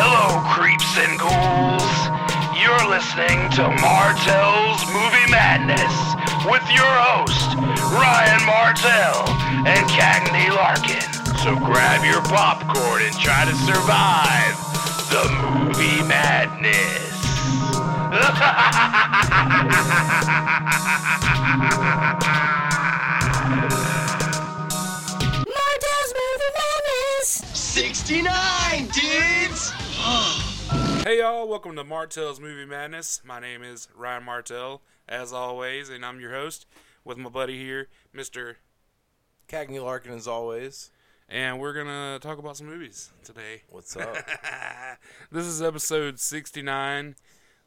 Hello, creeps and ghouls. You're listening to Martell's Movie Madness with your host, Ryan Martell and Cagney Larkin. So grab your popcorn and try to survive the movie madness. Martell's Movie Madness! 69 dudes! Hey y'all, welcome to Martell's Movie Madness. My name is Ryan Martell, as always, and I'm your host with my buddy here, Mr. Cagney Larkin as always. And we're gonna talk about some movies today. What's up? this is episode 69.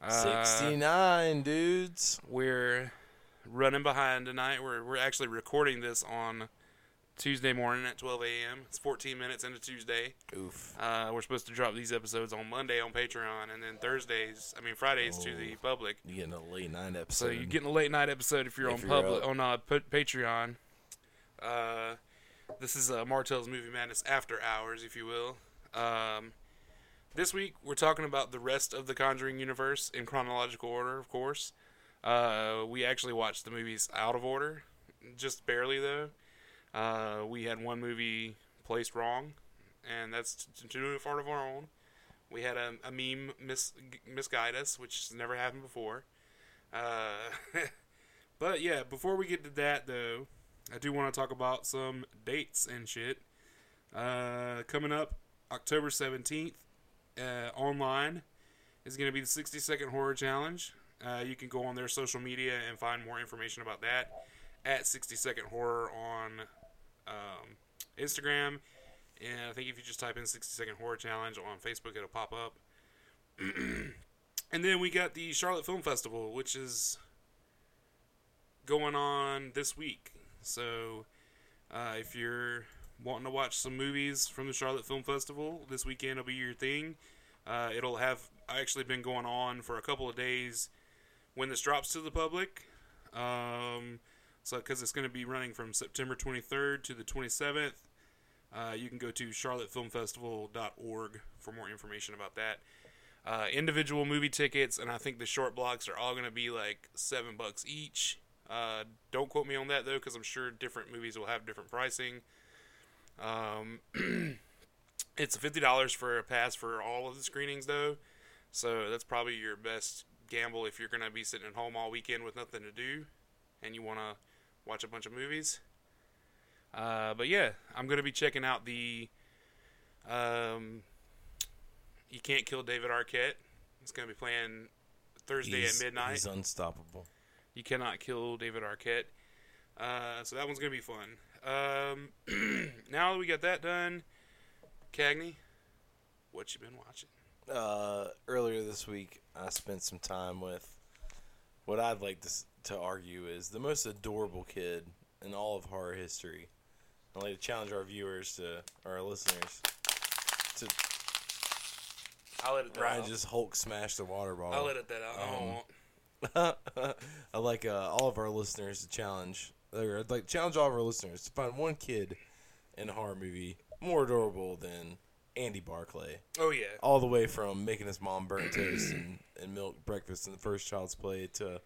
Uh, 69 dudes. We're running behind tonight. We're we're actually recording this on Tuesday morning at 12 a.m. It's 14 minutes into Tuesday. Oof. Uh, we're supposed to drop these episodes on Monday on Patreon, and then Thursdays, I mean Fridays, to the public. You're getting a late night episode. So you're getting a late night episode if you're If on you're public up. on uh, pa- Patreon. Uh, this is uh, Martell's Movie Madness after hours, if you will. Um, this week we're talking about the rest of the Conjuring universe in chronological order, of course. Uh, we actually watched the movies out of order, just barely though. Uh, we had one movie placed wrong, and that's to no fault of our own. We had a, a meme mis- misguide us, which has never happened before. Uh, but yeah, before we get to that though, I do want to talk about some dates and shit. Uh, coming up October 17th, uh, online is going to be the 60 second horror challenge. Uh, you can go on their social media and find more information about that at 60 second horror on um, Instagram. And I think if you just type in 60 second horror challenge on Facebook, it'll pop up. and then we got the Charlotte Film Festival, which is going on this week. So uh, if you're wanting to watch some movies from the Charlotte Film Festival, this weekend will be your thing. Uh, it'll have actually been going on for a couple of days when this drops to the public. Um, so, because it's going to be running from September 23rd to the 27th, uh, you can go to charlottefilmfestival.org for more information about that. Uh, individual movie tickets, and I think the short blocks are all going to be like seven bucks each. Uh, don't quote me on that though, because I'm sure different movies will have different pricing. Um, it's fifty dollars for a pass for all of the screenings though, so that's probably your best gamble if you're going to be sitting at home all weekend with nothing to do, and you want to watch a bunch of movies. Uh, but yeah, I'm going to be checking out the. Um, you can't kill David Arquette. It's going to be playing Thursday He's- at midnight. He's unstoppable. You cannot kill David Arquette. Uh, so that one's gonna be fun. Um, now that we got that done, Cagney, what you been watching? Uh, earlier this week, I spent some time with what I'd like to, to argue is the most adorable kid in all of horror history. I'd like to challenge our viewers to, or our listeners, to I'll let it Ryan just Hulk smash the water bottle. I'll let it that out. I don't Um, want. I'd like uh, all of our listeners to challenge. Or I'd like challenge all of our listeners to find one kid in a horror movie more adorable than Andy Barclay. Oh yeah. All the way from making his mom burn toast and, and milk breakfast in the first Child's Play to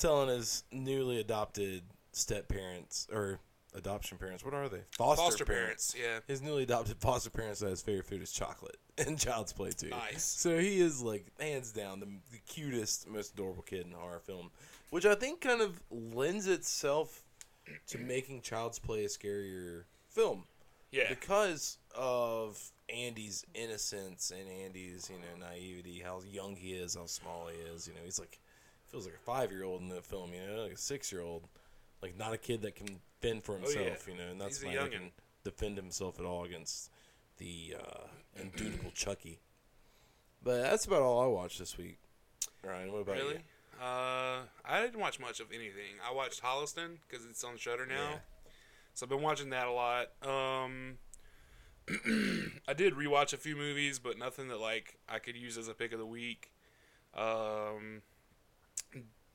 telling his newly adopted step parents or adoption parents. What are they? Foster, Foster parents. Yeah. His newly adopted foster parents that his favorite food is chocolate and Child's Play too. Nice. So he is like hands down the, the cutest, most adorable kid in a horror film, which I think kind of lends itself to making Child's Play a scarier film Yeah. because of Andy's innocence and Andy's you know naivety, how young he is, how small he is. You know, he's like feels like a five year old in the film. You know, like a six year old, like not a kid that can fend for himself. Oh, yeah. You know, and that's why he can defend himself at all against the uh, indubitable Chucky. But that's about all I watched this week. Ryan, what about Really? you? Uh, I didn't watch much of anything. I watched Holliston because it's on Shudder now, Yeah. so I've been watching that a lot. Um, I did rewatch a few movies, but nothing that like I could use as a pick of the week. Um,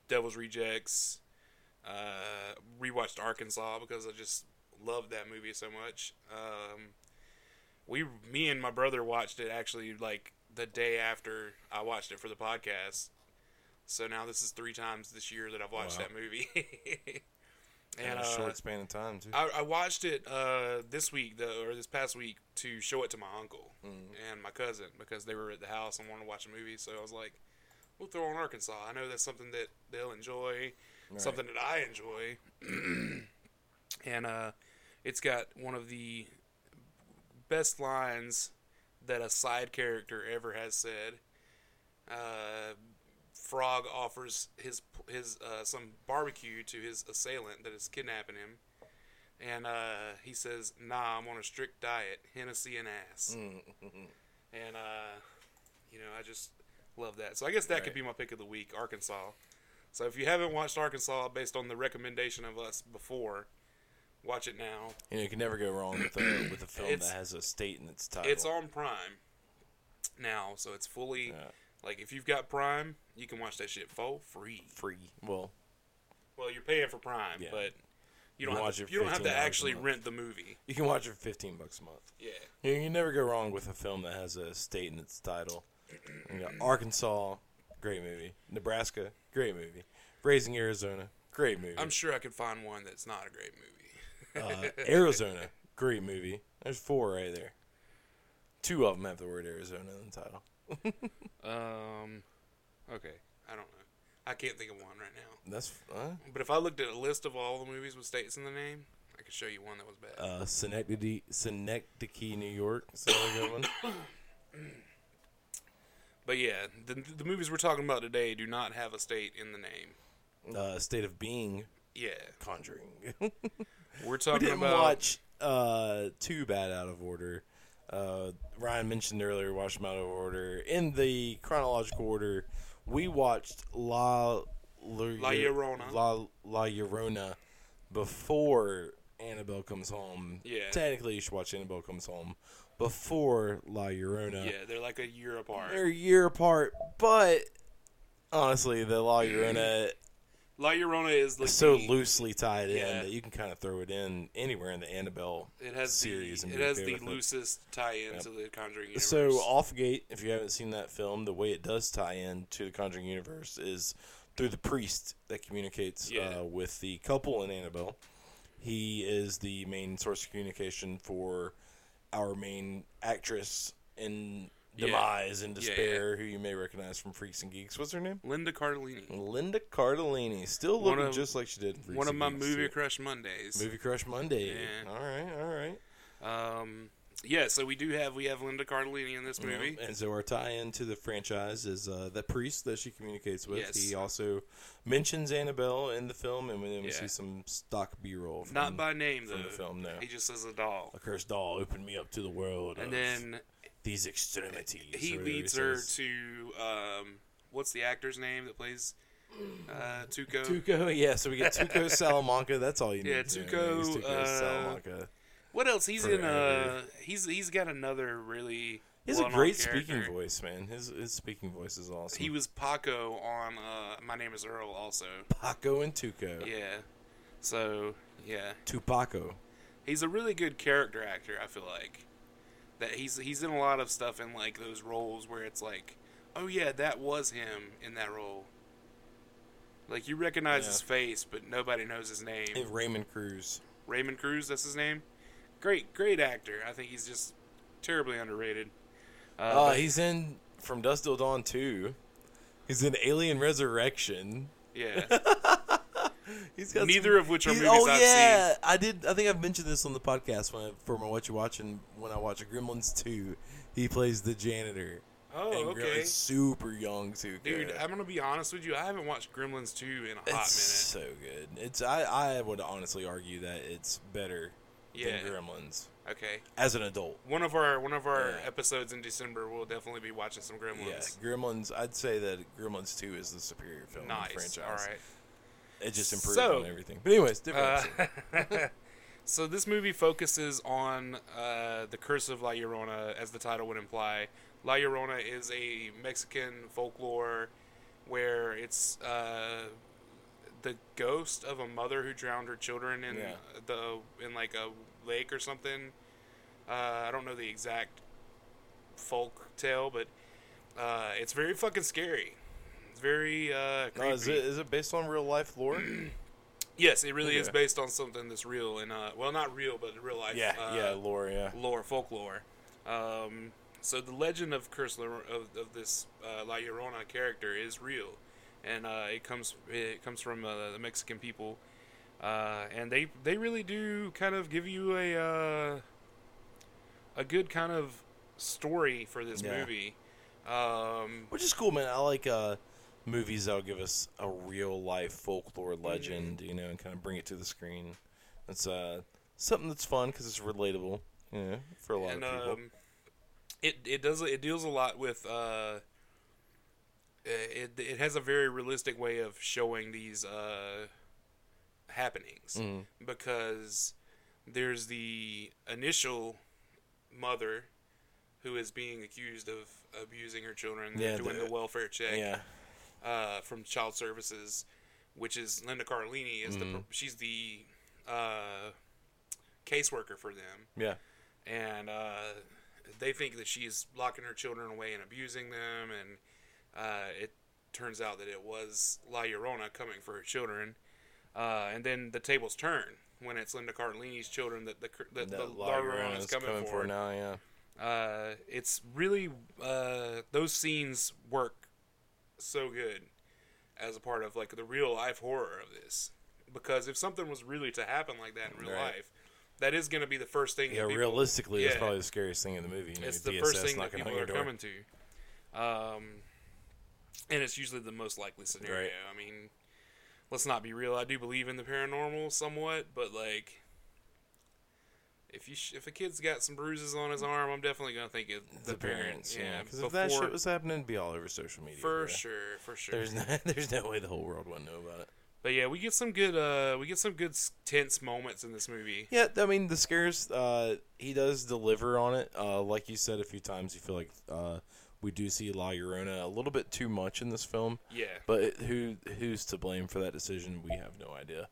Devil's Rejects. Uh, rewatched Arkansas because I just loved that movie so much. Um, we, me and my brother watched it actually like the day after I watched it for the podcast. So now this is three times this year that I've watched Wow. that movie. In and a uh, short span of time, too. I, I watched it uh, this week, though, or this past week, to show it to my uncle and my cousin because they were at the house and wanted to watch a movie. So I was like, "We'll throw on Arkansas. I know that's something that they'll enjoy, something that I enjoy." and uh, it's got one of the best lines that a side character ever has said. Uh, Frog offers his his uh, some barbecue to his assailant that is kidnapping him, and uh, he says, "Nah, I'm on a strict diet, Hennessy and ass." and uh, you know, I just love that. So I guess that could be my pick of the week, Arkansas. So if you haven't watched Arkansas, based on the recommendation of us before, watch it now. You know, you can never go wrong with a with a film It's- that has a state in its title. It's on Prime now, so it's fully Yeah. like if you've got Prime, you can watch that shit for free. free. Well, Well, you're paying for Prime, Yeah. but you You don't have to, you don't have to actually rent the movie. you can watch it for fifteen bucks a month. Yeah. You, can never go wrong with a film that has a state in its title. You got Arkansas, great movie. Nebraska, great movie. Raising Arizona, great movie. I'm sure I could find one that's not a great movie. uh, Arizona, great movie. There's four right there. Two of them have the word Arizona in the title. Um, okay, I don't know. I can't think of one right now. That's uh, But if I looked at a list of all the movies with states in the name, I could show you one that was bad. uh, Synecdoche, Synecdoche, New York. Is that a good one? but yeah, the the movies we're talking about today do not have a state in the name. Uh, State of Being, Yeah, Conjuring. we're talking we didn't about watch uh, too bad out of order. Uh, Ryan mentioned earlier, watched them out of order. In the chronological order, we watched La La, La Llorona. La, La Llorona before Annabelle Comes Home. Yeah. Technically, you should watch Annabelle Comes Home before La Llorona. yeah, they're like a year apart. They're a year apart, but honestly, the La Llorona La Llorona is like so the- loosely tied in Yeah. that you can kind of throw it in anywhere in the Annabelle It has series. the and it has the loosest tie-in to the Conjuring universe. So Offgate, if you haven't seen that film, the way it does tie in to the Conjuring universe is through the priest that communicates Yeah. uh, with the couple in Annabelle. He is the main source of communication for our main actress in Yeah. demise and Yeah, despair, who you may recognize from Freaks and Geeks. What's her name? Linda Cardellini, Linda Cardellini, still One looking of- just like she did. Freaks one of and my Geeks, movie too. crush Mondays. Movie Crush Monday. Yeah. All right, all right. Um, yeah, so we do have we have Linda Cardellini in this movie. And so our tie-in to the franchise is uh, that priest that she communicates with. Yes. He also mentions Annabelle in the film, and then we Yeah. see some stock B-roll. From Not by name from though. the film, no. He just says a doll. A cursed doll opened me up to the world. And then these extremities. he leads her to um, what's the actor's name that plays uh, Tuco? Tuco. Yeah, so we get Tuco Salamanca. That's all you need. Yeah, to know. Tuco, Tuco uh, Salamanca. What else? He's in. Uh, Forever. he's he's got another really. He's a great character. speaking voice, man. His his speaking voice is awesome. He was Paco on uh, My Name Is Earl, also. Paco and Tuco. Yeah. So yeah, Tupaco. he's a really good character actor. I feel like that he's he's in a lot of stuff in like those roles where it's like, oh yeah, that was him in that role. Like you recognize Yeah. his face, but nobody knows his name. And Raymond Cruz. Raymond Cruz, that's his name. Great, great actor. I think he's just terribly underrated. Uh, Uh, he's in From Dusk Till Dawn 2. He's in Alien Resurrection. yeah, He's got Neither of which are movies oh, I've yeah, I did. I think I've mentioned this on the podcast when I, for my What You Watching when I watch Gremlins 2. He plays the janitor. Oh, and okay. Gremlins super young too. dude. I'm gonna be honest with you. I haven't watched Gremlins two in a hot minute. so good. It's I I would honestly argue that it's better Yeah. than Gremlins Okay, as an adult. one of our one of our Yeah. episodes in December, we'll definitely be watching some Gremlins. Yeah, Gremlins. I'd say that Gremlins 2 is the superior film in the Nice. franchise. All right. It just improved So- on everything. But anyways, different. Uh, so this movie focuses on uh, the curse of La Llorona, as the title would imply. La Llorona is a Mexican folklore where it's uh, the ghost of a mother who drowned her children in Yeah. the in like a lake or something. Uh, I don't know the exact folk tale, but Uh, it's very fucking scary. It's very uh, creepy. No, is it is it based on real life lore? Yes, it really is based on something that's real and uh, well, not real, but real life. yeah, uh, yeah, lore. Yeah. lore, folklore. Um, so the legend of Curse of, of this uh, La Llorona character is real, and uh, it comes it comes from uh, the Mexican people, uh, and they they really do kind of give you a uh, a good kind of story for this Yeah. movie. Um, Which is cool, man. I like uh, movies that'll give us a real life folklore legend, you know, and kind of bring it to the screen. It's uh, something that's fun because it's relatable, you know, for a lot and of people. um, it it does it deals a lot with uh, it it has a very realistic way of showing these uh, happenings Mhm. because there's the initial mother who is being accused of abusing her children Yeah, doing the- the welfare check yeah, uh, from child services which is Linda Carlini. is the Mhm. she's the uh, caseworker for them yeah, and uh, they think that she's locking her children away and abusing them, and uh, it turns out that it was La Llorona coming for her children, uh, and then the tables turn when it's Linda Cardellini's children that the that the La Llorona is coming, for. now. Yeah, Uh, it's really uh, those scenes work so good as a part of like the real life horror of this, because if something was really to happen like that in real Right. life. That is going to be the first thing. yeah. that people, realistically, it's probably the scariest thing in the movie. You know, It's the DSS first thing that people are door. coming to. Um, and it's usually the most likely scenario. Right. I mean, let's not be real. I do believe in the paranormal somewhat, but like, if you sh- if a kid's got some bruises on his arm, I'm definitely gonna think it's the, The parent. parents, Yeah, yeah. Because if that shit was happening, it'd be all over social media. for bro. sure, for sure. There's no, there's no way the whole world wouldn't know about it. but yeah, we get some good uh we get some good tense moments in this movie. Yeah, I mean the scares. Uh, he does deliver on it. Uh, like you said a few times, you feel like uh, we do see La Llorona a little bit too much in this film. Yeah. But who who's to blame for that decision? We have no idea.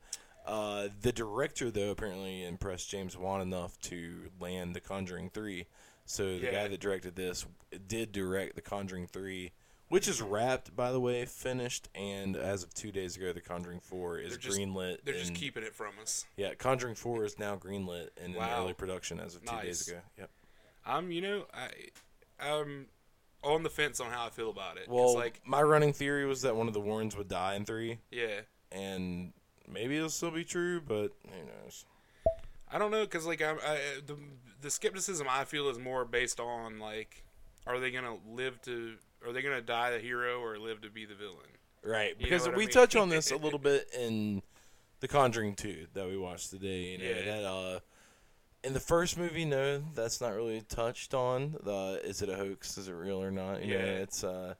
Uh, the director, though, apparently impressed James Wan enough to land The Conjuring Three. So the Yeah. guy that directed this did direct The Conjuring Three, which is wrapped, by the way, finished, and as of two days ago, The Conjuring Four is They're just- greenlit. They're just keeping it from us. yeah, Conjuring Four is now greenlit and in early production as of two days ago. Yep. I'm you know I I'm on the fence on how I feel about it. Well, like my running theory was that one of the Warrens would die in three, yeah. and maybe it'll still be true, but who knows? I don't know because like I, I the the skepticism I feel is more based on like are they gonna live to are they gonna die the hero or live to be the villain? Right, You know because I we mean? touch on this a little bit in The Conjuring Two that we watched today. You know Yeah. that uh, in the first movie, no, that's not really touched on. The is it a hoax? Is it real or not? You know, Yeah. it's uh,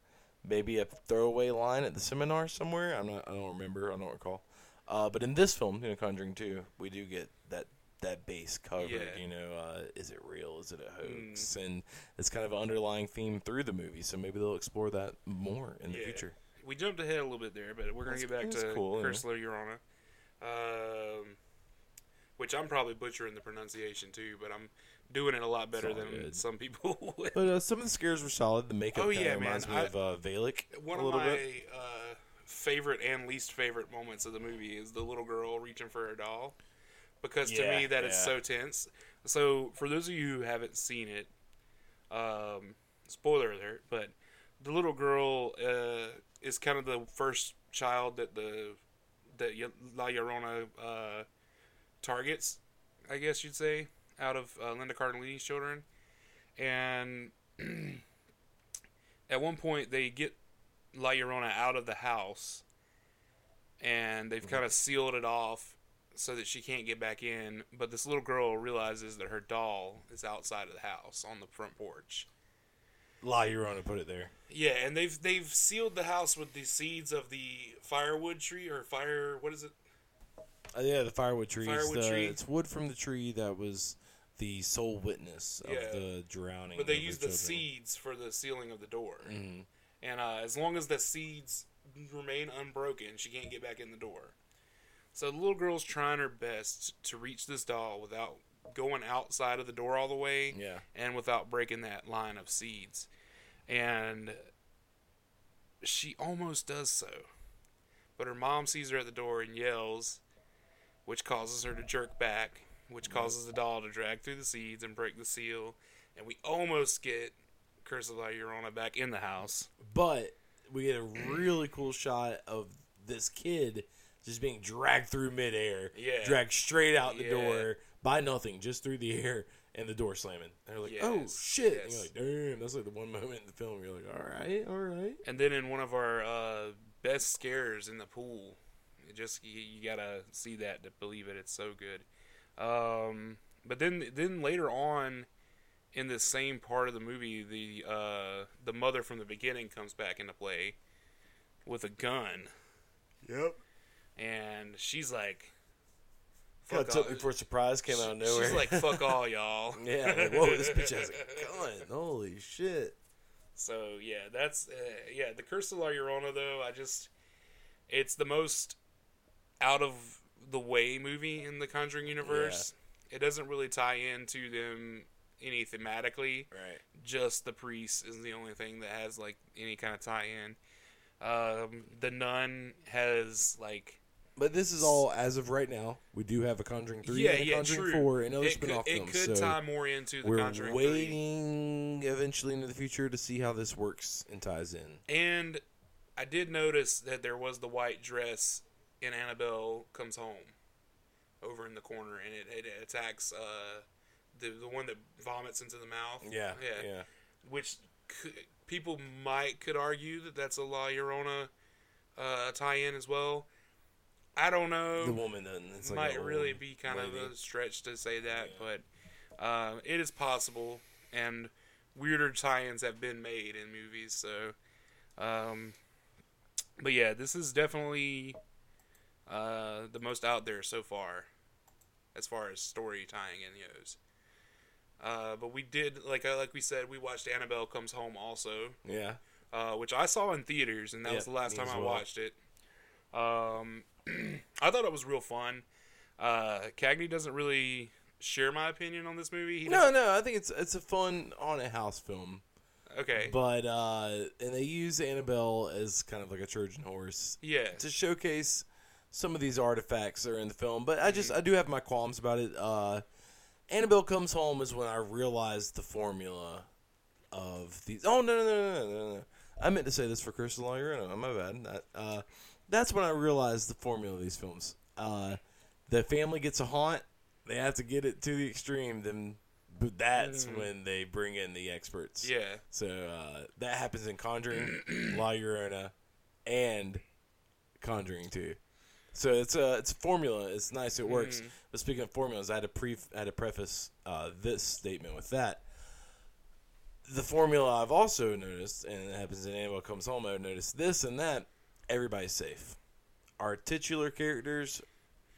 maybe a throwaway line at the seminar somewhere. I'm not. I don't remember. I don't recall. Uh, but in this film, you know, Conjuring Two, we do get that that base covered. Yeah. Mm. You know, uh, is it real? Is it a hoax? And it's kind of an underlying theme through the movie. So maybe they'll explore that more in the future. We jumped ahead a little bit there, but we're gonna That's- get back to cool, yeah. Curse La um, which I'm probably butchering the pronunciation too, but I'm doing it a lot better than good. some people. would. But uh, some of the scares were solid. The makeup Oh, yeah, man. reminds me I- of uh, Valak One of my uh, favorite and least favorite moments of the movie is the little girl reaching for her doll, because to me that is yeah. so tense. So for those of you who haven't seen it, um, spoiler alert, but the little girl uh, is kind of the first child that the that La Llorona uh, targets, I guess you'd say, out of uh, Linda Cardellini's children, and at one point they get La Llorona out of the house, and they've kind of sealed it off so that she can't get back in. But this little girl realizes that her doll is outside of the house on the front porch. La Llorona put it there. Yeah, and they've they've sealed the house with the seeds of the firewood tree or fire. What is it? Uh, yeah, the firewood tree. Firewood it's, the, tree. it's wood from the tree that was the sole witness of Yeah. the drowning. But they of use the the children. seeds for the sealing of the door. Mhm. And uh, as long as the seeds remain unbroken, she can't get back in the door. So the little girl's trying her best to reach this doll without going outside of the door all the way Yeah. and without breaking that line of seeds. And she almost does so. But her mom sees her at the door and yells, which causes her to jerk back, which causes the doll to drag through the seeds and break the seal. And we almost get Curse of La Llorona back in the house. But we get a really cool shot of this kid just being dragged through midair, Yeah. dragged straight out the Yeah. door by nothing, just through the air, and the door slamming. And they're like, "Oh Yes, shit!" And you're like, "Damn!" That's like the one moment in the film where you're like, "All right, all right." And then in one of our uh, best scares in the pool, just you, you gotta see that to believe it. It's so good. Um, but then then later on, in the same part of the movie, the uh, the mother from the beginning comes back into play with a gun, Yep. and she's like, Kind "Fuck of took all-" me for a surprise. Came out of nowhere. She's like, "Fuck all y'all." yeah, like, whoa, this bitch has a gun. Holy shit. So yeah, that's uh, yeah. The Curse of La Llorona, though, I just it's the most out of the way movie in the Conjuring universe. It doesn't really tie into them any thematically. Right. Just the priest is the only thing that has like any kind of tie in. Um, the nun has like But this is all as of right now. We do have a Conjuring three yeah and a yeah Conjuring true. four and other it could, spin-off it films. could so tie more into the we're Conjuring 3. waiting eventually into the future to see how this works and ties in. And I did notice that there was the white dress in Annabelle Comes Home over in the corner, and it, it attacks uh, the the one that vomits into the mouth. Yeah, yeah. yeah. Which could, people might could argue that that's a La Llorona uh, tie-in as well. I don't know. The woman then it's might really be kind lady. of a stretch to say that, but uh, it is possible, and weirder tie-ins have been made in movies. So, um, but yeah, this is definitely uh, the most out there so far, as far as story tying in goes. Uh, but we did, like I like we said, we watched Annabelle Comes Home also Yeah. uh, which I saw in theaters, and that Yeah, was the last time I well. watched it. Um, I thought it was real fun. Uh, Cagney doesn't really share my opinion on this movie. He No, no, I think it's it's a fun haunted house film. okay, But uh and they use Annabelle as kind of like a Trojan horse yeah, to showcase some of these artifacts that are in the film. But I just I do have my qualms about it. Uh Annabelle comes home is when I realized the formula of these. Oh no no no no no! no. I meant to say this for Curse of La Llorona. My bad. That, uh, that's when I realized the formula of these films. Uh, the family gets a haunt. They have to get it to the extreme. Then but that's when they bring in the experts. yeah, So uh, that happens in Conjuring, La Llorona, and Conjuring Two. So it's a it's a formula. It's nice. It works. But speaking of formulas, I had to pre I had to preface uh, this statement with that. The formula I've also noticed, and it happens in Annabelle Comes Home. I've noticed this and that. Everybody's safe. Our titular characters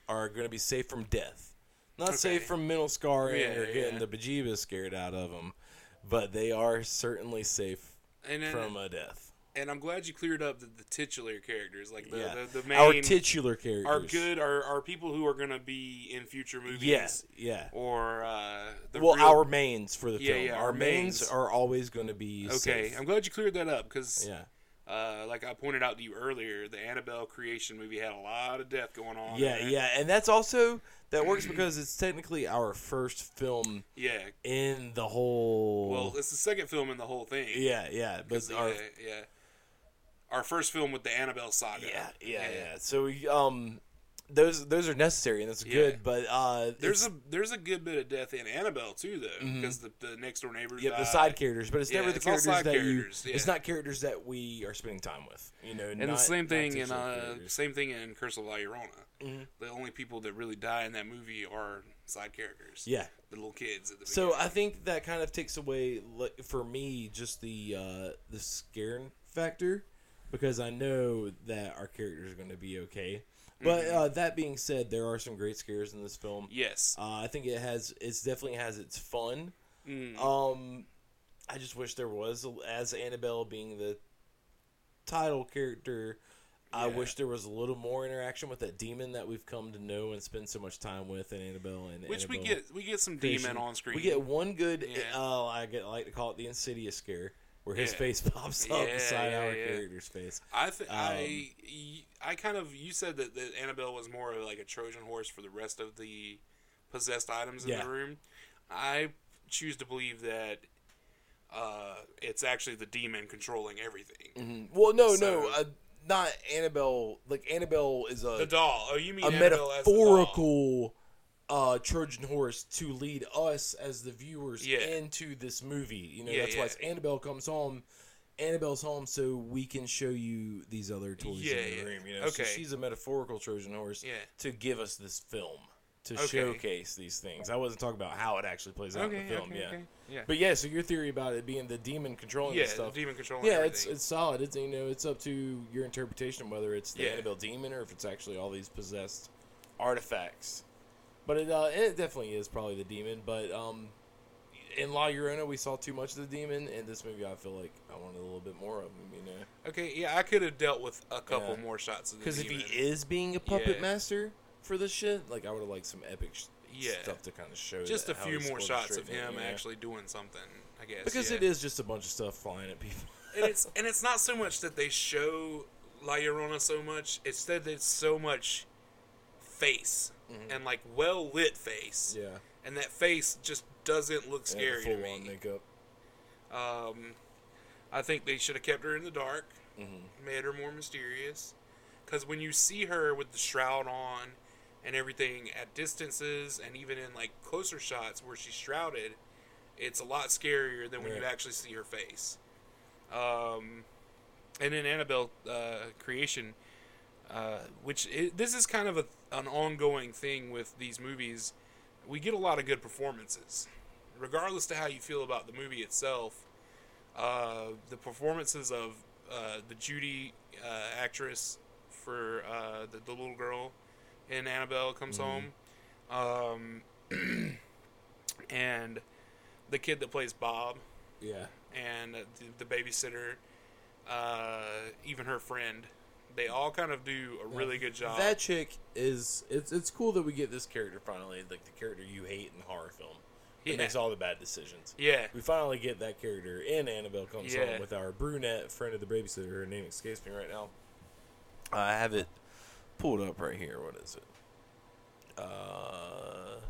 are going to be safe from death. Not safe from mental scarring Yeah, or getting yeah. the bejeebus scared out of them, but they are certainly safe then, from a death. And I'm glad you cleared up the, the titular characters, like the yeah, the, the main our titular characters are good, are are people who are gonna be in future movies. Yes, yeah. or uh, the well, real- our mains for the Yeah, film. yeah, our our mains, mains. are always going to be Okay, safe. I'm glad you cleared that up because Yeah, Uh, like I pointed out to you earlier, the Annabelle creation movie had a lot of death going on. yeah, there. yeah, and that's also that works because it's technically our first film yeah. in the whole. Well, it's the second film in the whole thing. yeah, yeah, but our uh, yeah. Our first film with the Annabelle saga. yeah, yeah, yeah. So we, um, those those are necessary and that's good. But uh, There's a there's a good bit of death in Annabelle too, though, because the, the next door neighbors. yeah, the side characters, but it's Yeah, never the it's characters that characters, you. yeah. It's not characters that we are spending time with. You know, And not, the same thing in uh, characters. same thing in Curse of La Llorona. Mm-hmm. The only people that really die in that movie are side characters. Yeah. the little kids at the So. I think that kind of takes away for me just the uh, the scaring factor because I know that our characters are going to be okay. But Mm-hmm. uh, that being said, there are some great scares in this film. yes, Uh, I think it has it's definitely has its fun. Mm. Um, I just wish there was as Annabelle being the title character. I wish there was a little more interaction with that demon that we've come to know and spend so much time with in Annabelle and which we get we get some creation. demon on screen. We get one good. Yeah. Uh, I get I like to call it the Insidious scare. Where his Yeah. face pops up Yeah, beside yeah, our character's face. I th- Um, I I kind of you said that, that Annabelle was more of like a Trojan horse for the rest of the possessed items in the room. I choose to believe that uh, it's actually the demon controlling everything. Well, no, So- no, uh, not Annabelle. Like Annabelle is a The doll. Oh, you mean a Annabelle as the doll. metaphorical uh, Trojan horse to lead us as the viewers Yeah. into this movie. You know, Yeah, that's why it's Annabelle comes home. Annabelle's home, so we can show you these other toys Yeah, in the yeah. room. You know, so she's a metaphorical Trojan horse Yeah. to give us this film to Okay. showcase these things. I wasn't talking about how it actually plays out Okay, in the film. okay, yeah, okay. Yeah. but yeah. So your theory about it being the demon controlling yeah, stuff, demon controlling yeah, it's it's solid. It's you know it's up to your interpretation whether it's the Yeah. Annabelle demon or if it's actually all these possessed artifacts. But it uh, it definitely is probably the demon. But um, in La Llorona we saw too much of the demon. In this movie, I feel like I wanted a little bit more of him. You know, okay, yeah, I could have dealt with a couple Yeah. more shots of the because if he is being a puppet Yeah. master for this shit, like I would have liked some epic sh- Yeah. stuff to kind of show. just a that, how few more shots of him actually doing something. I guess because yeah. it is just a bunch of stuff flying at people. and it's and it's not so much that they show La Llorona so much. It's that it's so much face and like well lit face, Mm-hmm. yeah, and that face just doesn't look scary to full me. on makeup. Um, I think they should have kept her in the dark, Mm-hmm. made her more mysterious. Because when you see her with the shroud on and everything at distances and even in like closer shots where she's shrouded, it's a lot scarier than when you actually see her face. Um, and in Annabelle uh, creation, uh, which i this is kind of a, an ongoing thing with these movies, we get a lot of good performances, regardless to how you feel about the movie itself. Uh, the performances of uh, the Judy uh, actress for uh, the, the little girl in Annabelle comes home, um, and the kid that plays Bob Yeah. and the, the babysitter, uh, even her friend, they all kind of do a really good job. That chick is it's it's cool that we get this character finally, like the character you hate in the horror film. It Yeah. makes all the bad decisions. yeah, We finally get that character in Annabelle Comes Yeah. Home with our brunette friend of the babysitter. Her name escapes me right now. I have it pulled up right here. What is it? Uh,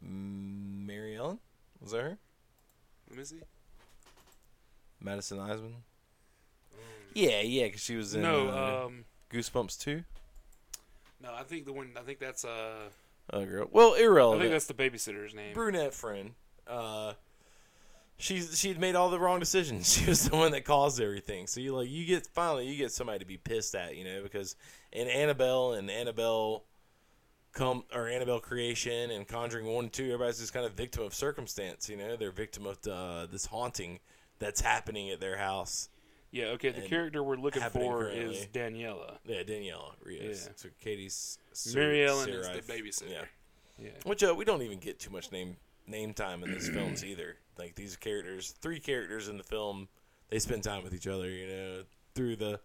Mary Ellen? Was that her? let me see. Madison Iseman? Yeah, yeah, because she was in no, uh, um, Goosebumps 2. no, I think the one. I think that's uh, Oh, girl. Well, irrelevant. I think that's the babysitter's name. brunette friend. Uh, she's she'd made all the wrong decisions. She was the one that caused everything. So you like you get finally you get somebody to be pissed at, you know, because in Annabelle and Annabelle come or Annabelle creation and Conjuring one and two, everybody's just kind of victim of circumstance. You know, they're victim of uh, this haunting that's happening at their house. Yeah, okay. The and character we're looking happening for currently. is Daniela. Yeah, Daniela Rios. Yeah. So Katie's Mary Ellen is the babysitter. Yeah. Yeah. Which uh, we don't even get too much name name time in these films either. Like these characters, three characters in the film, they spend time with each other. You know, through the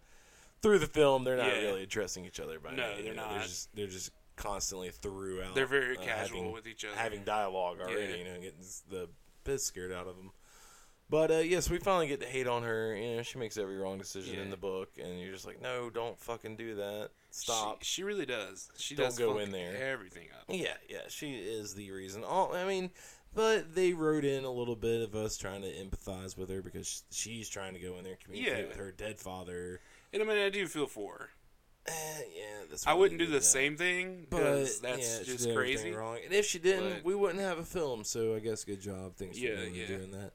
through the film, they're not Yeah. really addressing each other. By No, name, you they're know, not. They're just they're just constantly throughout. They're very uh, casual having- with each other. having dialogue already. Yeah. You know, getting the piss scared out of them. But uh, yes, we finally get to hate on her. You know, she makes every wrong decision Yeah. in the book, and you're just like, no, don't fucking do that. Stop. She, she really does. She Don't does go fuck in there. Everything up. Yeah, yeah, she is the reason. All I mean, but they wrote in a little bit of us trying to empathize with her because she's trying to go in there and communicate Yeah. with her dead father. And I mean, I do feel for her. Eh, yeah, that's I wouldn't do the that. same thing But because that's yeah, just crazy. Wrong. And if she didn't, But- we wouldn't have a film. So I guess good job. Thanks Yeah, for doing, yeah. doing that.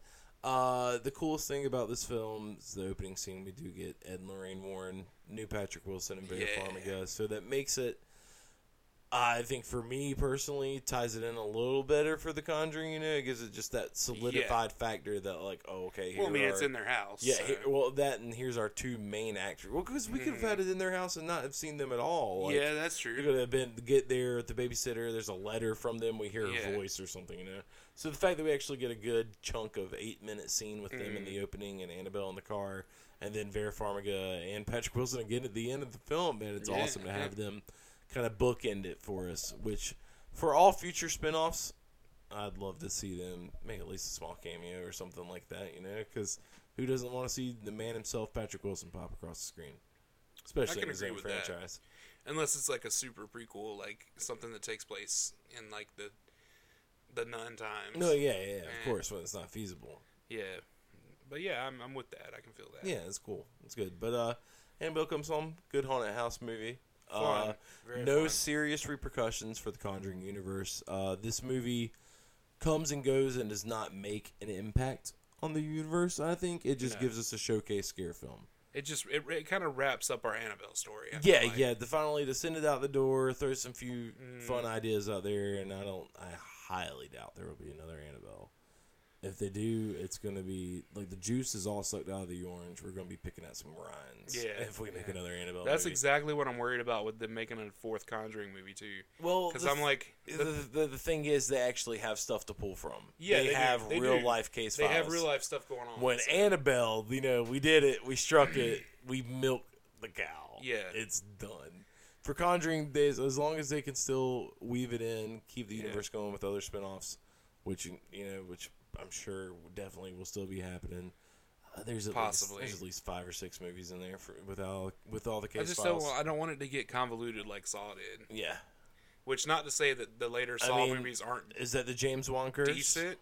Uh, the coolest thing about this film is the opening scene. We do get Ed and Lorraine Warren, new Patrick Wilson, and Vera Yeah. Farmiga. So that makes it. I think for me personally, ties it in a little better for The Conjuring. You know, it gives it just that solidified factor that like, oh, okay, here Well, I mean, it's in their house. yeah, so- here, well, that and here's our two main actors. Well, because we could have had it in their house and not have seen them at all. Like, yeah, that's true. gonna have been get there at the babysitter. There's a letter from them. We hear a Yeah. voice or something, you know. So the fact that we actually get a good chunk of eight minute scene with them in Mm. the opening and Annabelle in the car, and then Vera Farmiga and Patrick Wilson again at the end of the film, man, it's Yeah, awesome to yeah. have them kind of bookend it for us. Which for all future spin-offs, I'd love to see them make at least a small cameo or something like that. You know, because who doesn't want to see the man himself, Patrick Wilson, pop across the screen, especially in his agree own with that. franchise. Unless it's like a super prequel, like something that takes place in like the the nun times. No, yeah, yeah, yeah, of Eh. course, when it's not feasible. Yeah. But yeah, I'm, I'm with that. I can feel that. Yeah, it's cool. It's good. But uh, Annabelle comes home. Good haunted house movie. Uh, no fun. serious repercussions for the Conjuring universe. Uh, this movie comes and goes and does not make an impact on the universe. I think it just No. gives us a showcase scare film. It just it, it kind of wraps up our Annabelle story. I Yeah, like. yeah. To finally to send it out the door, throw some few Mm. fun ideas out there, and I don't. I highly doubt there will be another Annabelle. If they do, it's gonna be like the juice is all sucked out of the orange. We're gonna be picking at some rinds. Yeah, if we make yeah. another Annabelle. That's movie. exactly what I'm worried about with them making a fourth Conjuring movie too. well Because I'm like, The, the, the thing is, they actually have stuff to pull from. Yeah, they, they have They real do. life case files. they files. have real life stuff going on. When so- Annabelle, you know, we did it, we struck it, we milked the cow. Yeah. it's done. For Conjuring days, as long as they can still weave it in, keep the Yeah. universe going with other spin-offs, which you know, which I'm sure definitely will still be happening. Uh, there's at Possibly. least there's at least five or six movies in there for with all with all the case I just files. don't. want- I don't want it to get convoluted like Saw did. yeah, Which not to say that the later Saw mean, movies aren't is that the James curse? decent,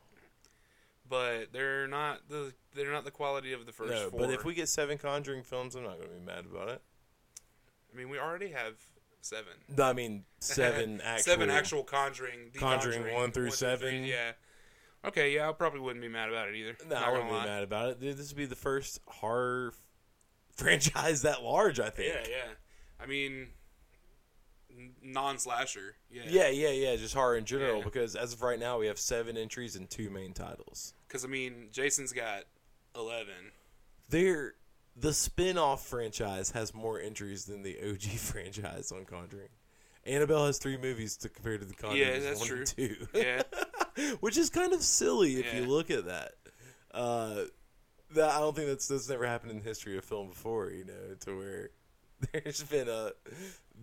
but they're not the they're not the quality of the first No, four. but if we get seven Conjuring films, I'm not going to be mad about it. I mean, we already have seven. No, I mean seven actual. seven actual Conjuring. The Conjuring one through seven. three, yeah. Okay, yeah, I probably wouldn't be mad about it either. No, Not I wouldn't be lie. mad about it. Dude, This would be the first horror franchise that large. I think. Yeah, yeah. I mean, non-slasher. Yeah. Yeah, yeah, yeah. Just horror in general, Yeah. because as of right now, we have seven entries and two main titles. Because I mean, Jason's got eleven. They're the spin-off franchise has more entries than the OG franchise on Conjuring. Annabelle has three movies to compare to the Conjuring. Yeah, that's true. Two. Yeah. which is kind of silly if you look at that. Uh, that I don't think that's that's never happened in the history of film before. You know, to where there's been a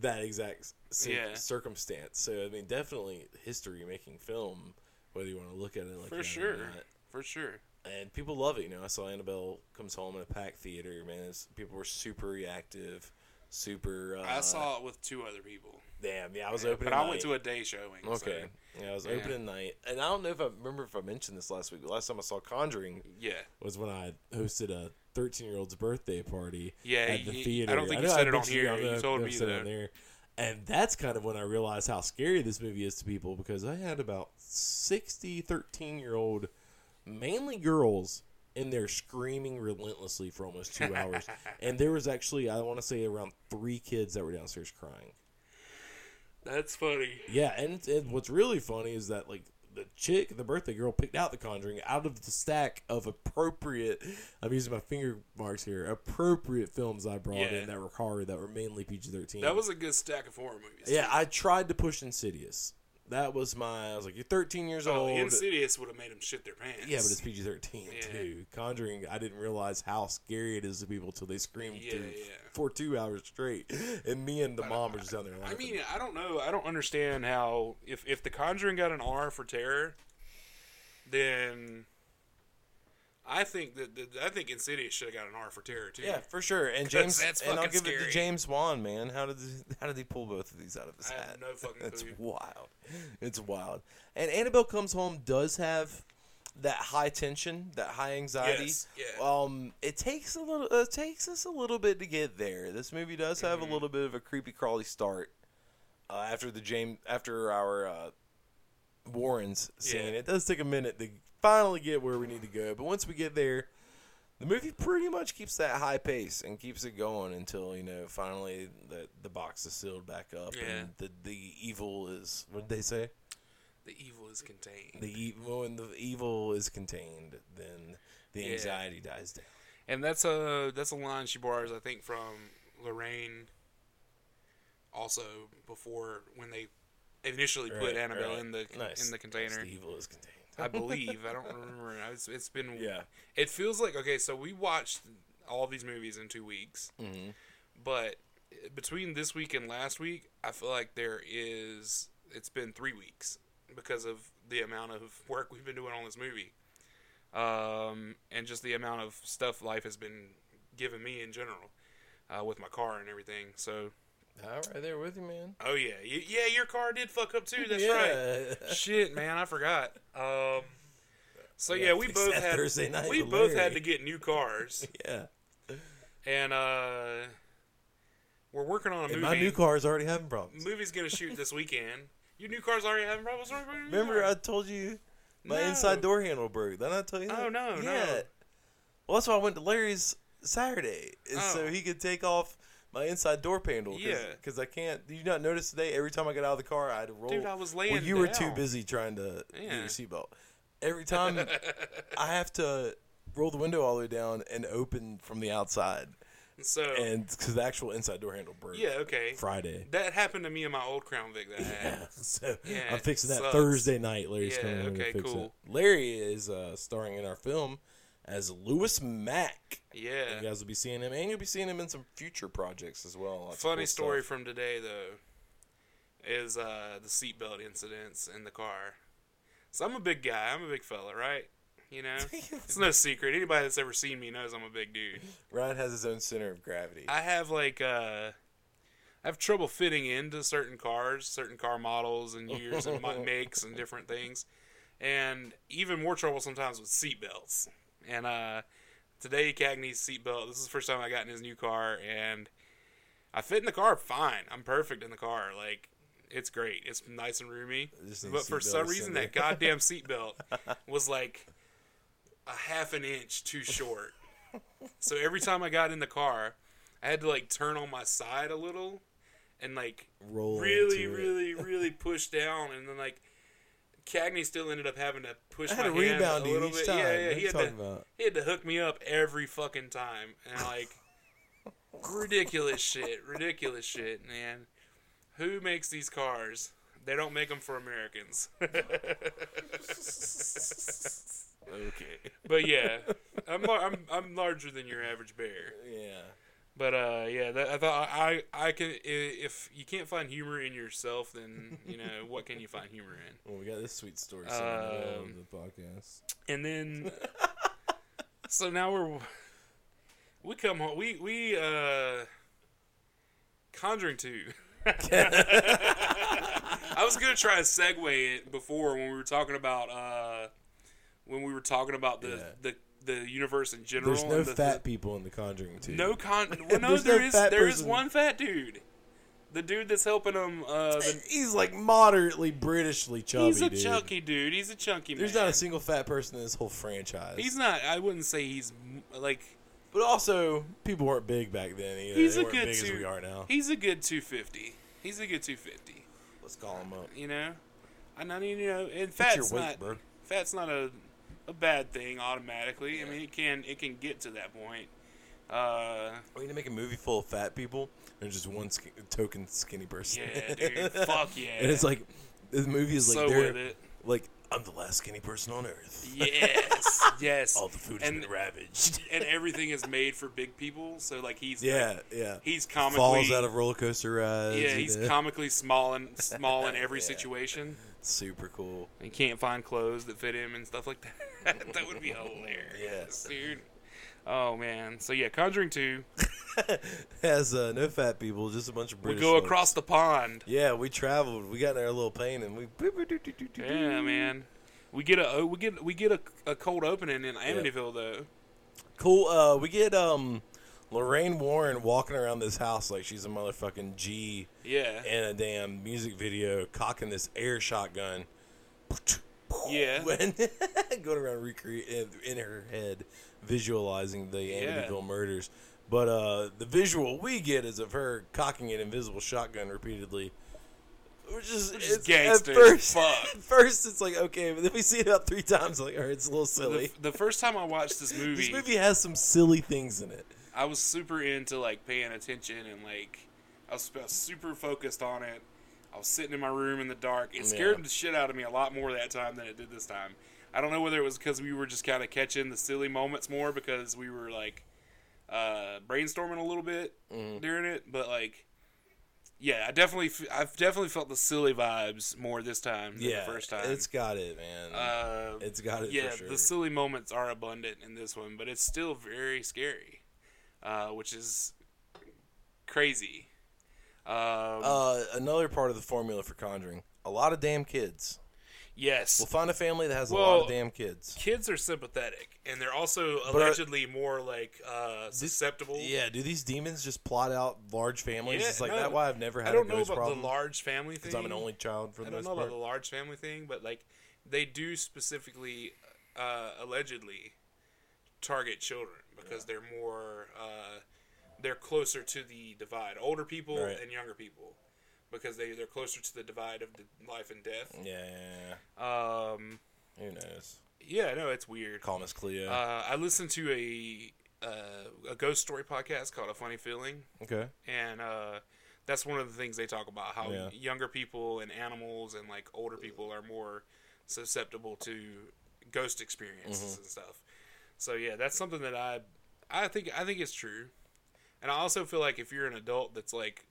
that exact cir- Yeah. circumstance. So I mean, definitely history making film, whether you want to look at it like For or sure. not. For sure. And people love it. You know, I saw Annabelle comes home in a packed theater. Man, it's, people were super reactive. Super. Uh, I saw it with two other people. Damn, yeah, I was Yeah, opening. but I went to a day showing. Okay. So, Yeah, I was Yeah. opening night, and I don't know if I remember if I mentioned this last week. Last time I saw Conjuring yeah. was when I hosted a 13 year old's birthday party Yeah, at the you- theater. I don't think you said I it on here. You know if- told me it on there. And that's kind of when I realized how scary this movie is to people because I had about 60 13 year old, mainly girls, in there screaming relentlessly for almost two hours. and there was actually, I want to say, around three kids that were downstairs crying. That's funny. Yeah, and, and what's really funny is that like the chick, the birthday girl, picked out The Conjuring out of the stack of appropriate. I'm using my finger marks here. Appropriate films I brought Yeah. in that were horror that were mainly PG-13. That was a good stack of horror movies. yeah. I tried to push Insidious. That was my. I was like, you're 13 years Oh, old. Insidious would have made them shit their pants. Yeah, but it's PG thirteen Yeah. too. Conjuring, I didn't realize how scary it is to people till they scream Yeah, through yeah. for two hours straight, and me and the mom were just down there I mean, I don't know. I don't understand how if if The Conjuring got an R for terror, then I think that, that I think Insidious should have got an R for terror too. Yeah, for sure. And James, that's and I'll give it to James Wan, man. How did how did he pull both of these out of his I hat? no fucking It's wild. It's wild. And Annabelle Comes Home does have that high tension, that high anxiety. Yes, yeah. Um, it takes a little. It takes us a little bit to get there. This movie does have Mm-hmm. a little bit of a creepy crawly start. Uh, after the James, after our uh, Warrens scene, Yeah. it does take a minute to finally get where we need to go. But once we get there, the movie pretty much keeps that high pace and keeps it going until you know finally the the box is sealed back up Yeah. and the the evil is what did they say The evil is contained. the evil when the evil is contained then the Yeah. anxiety dies down. And that's a that's a line she borrows, I think, from Lorraine. Also, before when they initially put Annabelle right. in the Nice. in the container, the evil is contained. I believe. I don't remember. It's, it's been. Yeah. It feels like okay. So we watched all these movies in two weeks, hmm but between this week and last week, I feel like there is. It's been three weeks because of the amount of work we've been doing on this movie, um, and just the amount of stuff life has been giving me in general uh, with my car and everything. So, All right, there with you, man. oh yeah, Y- yeah, your car did fuck up too. That's right. Shit, man, I forgot. Um, so Yeah, yeah, we both had Thursday night we both Larry. had to get new cars, yeah. and uh, we're working on a And movie. my new car is already having problems. movie's gonna shoot this weekend. Your new car's already having problems. Remember, I told you my No. inside door handle broke. Did I tell you that? Oh, no, no. yeah. Well, that's why I went to Larry's Saturday, is so Oh. he could take off my inside door panel. Cause, Yeah. Because I can't. Did you not notice today? Every time I got out of the car, I had to roll. Dude, I was laying Well, you were too busy trying to get your seatbelt. Every time I have to roll the window all the way down and open from the outside, So and because the actual inside door handle broke. yeah, okay. Friday. That happened to me in my old Crown Vic that I had. Yeah, so Yeah, I'm fixing that sucks. Thursday night. Larry's Yeah, coming okay, to fix cool. it. Larry is uh, starring in our film as Lewis Mack. Yeah. You guys will be seeing him, and you'll be seeing him in some future projects as well. Lots Funny cool story stuff. from today though is uh, the seatbelt incidents in the car. So I'm a big guy. I'm a big fella, right? You know, it's no secret. Anybody that's ever seen me knows I'm a big dude. Ryan has his own center of gravity. I have like uh, I have trouble fitting into certain cars, certain car models and years and makes and different things, and even more trouble sometimes with seatbelts. And uh, today, Cagney's seatbelt. This is the first time I got in his new car, and I fit in the car fine. I'm perfect in the car. Like it's great. It's nice and roomy. But for some reason, that goddamn seatbelt was like a half an inch too short. So every time I got in the car, I had to like turn on my side a little and like Roll really, really, really push down, and then like Cagney still ended up having to push I my had to hand rebound a little each bit. time. Yeah, yeah, he had to about? he had to hook me up every fucking time, and like ridiculous shit, ridiculous shit, man. Who makes these cars? They don't make them for Americans. Okay. but yeah, I'm, I'm I'm larger than your average bear. Yeah. But uh, yeah, that, I thought I I can if you can't find humor in yourself, then you know what can you find humor in? Well, we got this sweet story so in the middle of Um, the podcast. And then so now we're we come home we we uh Conjuring two. I was gonna try to segue it before when we were talking about uh when we were talking about the Yeah. the, the universe in general. There's no the, fat people in the Conjuring two. No con. Well, no, there no is. There is person. one fat dude. The dude that's helping him. Uh, the, He's like moderately Britishly chubby. he's a dude. chunky dude. He's a chunky man. There's man. not a single fat person in this whole franchise. He's not. I wouldn't say he's like. but also, people weren't big back then either. He's they a good big two. as we are now. He's a good 250. He's a good 250. Let's call him up. You know. I mean, you know, and What's fat's your weight, not. bro? Fat's not a a bad thing automatically. I mean, it can it can get to that point. Uh, We need to make a movie full of fat people and just one sk- token skinny person. yeah, dude. fuck yeah. And it's like the movie is like so they're with it. like I'm the last skinny person on earth. Yes, yes. All the food has and, been ravaged. and everything is made for big people. So like he's yeah, yeah. he's comically Falls out of roller coaster rides. yeah he's know? comically small and small in every Yeah. situation. Super cool. He can't find clothes that fit him and stuff like that. that would be hilarious, Yes. dude. Oh man. So yeah, Conjuring Two. Has uh, no fat people, just a bunch of British. We go folks. across the pond. Yeah, we traveled. We got in our little plane and we. Yeah, man. We get a we get we get a, a cold opening in Amityville though. Cool. Uh, we get um, Lorraine Warren walking around this house like she's a motherfucking G Yeah. in a damn music video, cocking this air shotgun. Yeah. When going around recreate in her head, visualizing the Yeah. Amityville murders. But uh, the visual we get is of her cocking an invisible shotgun repeatedly. Which is, is it's- gangster At first, fuck. at first, it's like okay, but then we see it about three times. Like, all right, it's a little The, silly. the first time I watched this movie, This movie has some silly things in it. I was super into like paying attention and like I was, I was super focused on it. I was sitting in my room in the dark. It scared Yeah. the shit out of me a lot more that time than it did this time. I don't know whether it was because we were just kind of catching the silly moments more because we were like uh, brainstorming a little bit Mm-hmm. during it, but like yeah, I definitely, f- I've definitely felt the silly vibes more this time than yeah, the first time. it's got it, man. uh, it's got it. yeah, for sure. the silly moments are abundant in this one, but it's still very scary, uh, which is crazy. Um, Uh, another part of the formula for Conjuring: a lot of damn kids. yes, We'll find a family that has a lot of damn kids. kids are sympathetic, and they're also But are- allegedly more like uh, susceptible. Yeah, do these demons just plot out large families? Yeah, it's like no, that. Why I've never had I don't a know about problem the large family thing. because I'm an only child for I the don't most know part. about the large family thing, but like they do specifically, uh, allegedly, target children because they're more, uh, they're closer to the divide. Older people Right. and younger people, because they they're closer to the divide of the life and death. Yeah. Um, Who knows? yeah, no, it's weird. Call Miss Cleo. Uh, I listened to a uh, a ghost story podcast called A Funny Feeling, okay. and uh, that's one of the things they talk about how Yeah. younger people and animals and like older people are more susceptible to ghost experiences Mm-hmm. and stuff. So yeah, that's something that I I think I think it's true, and I also feel like if you're an adult that's like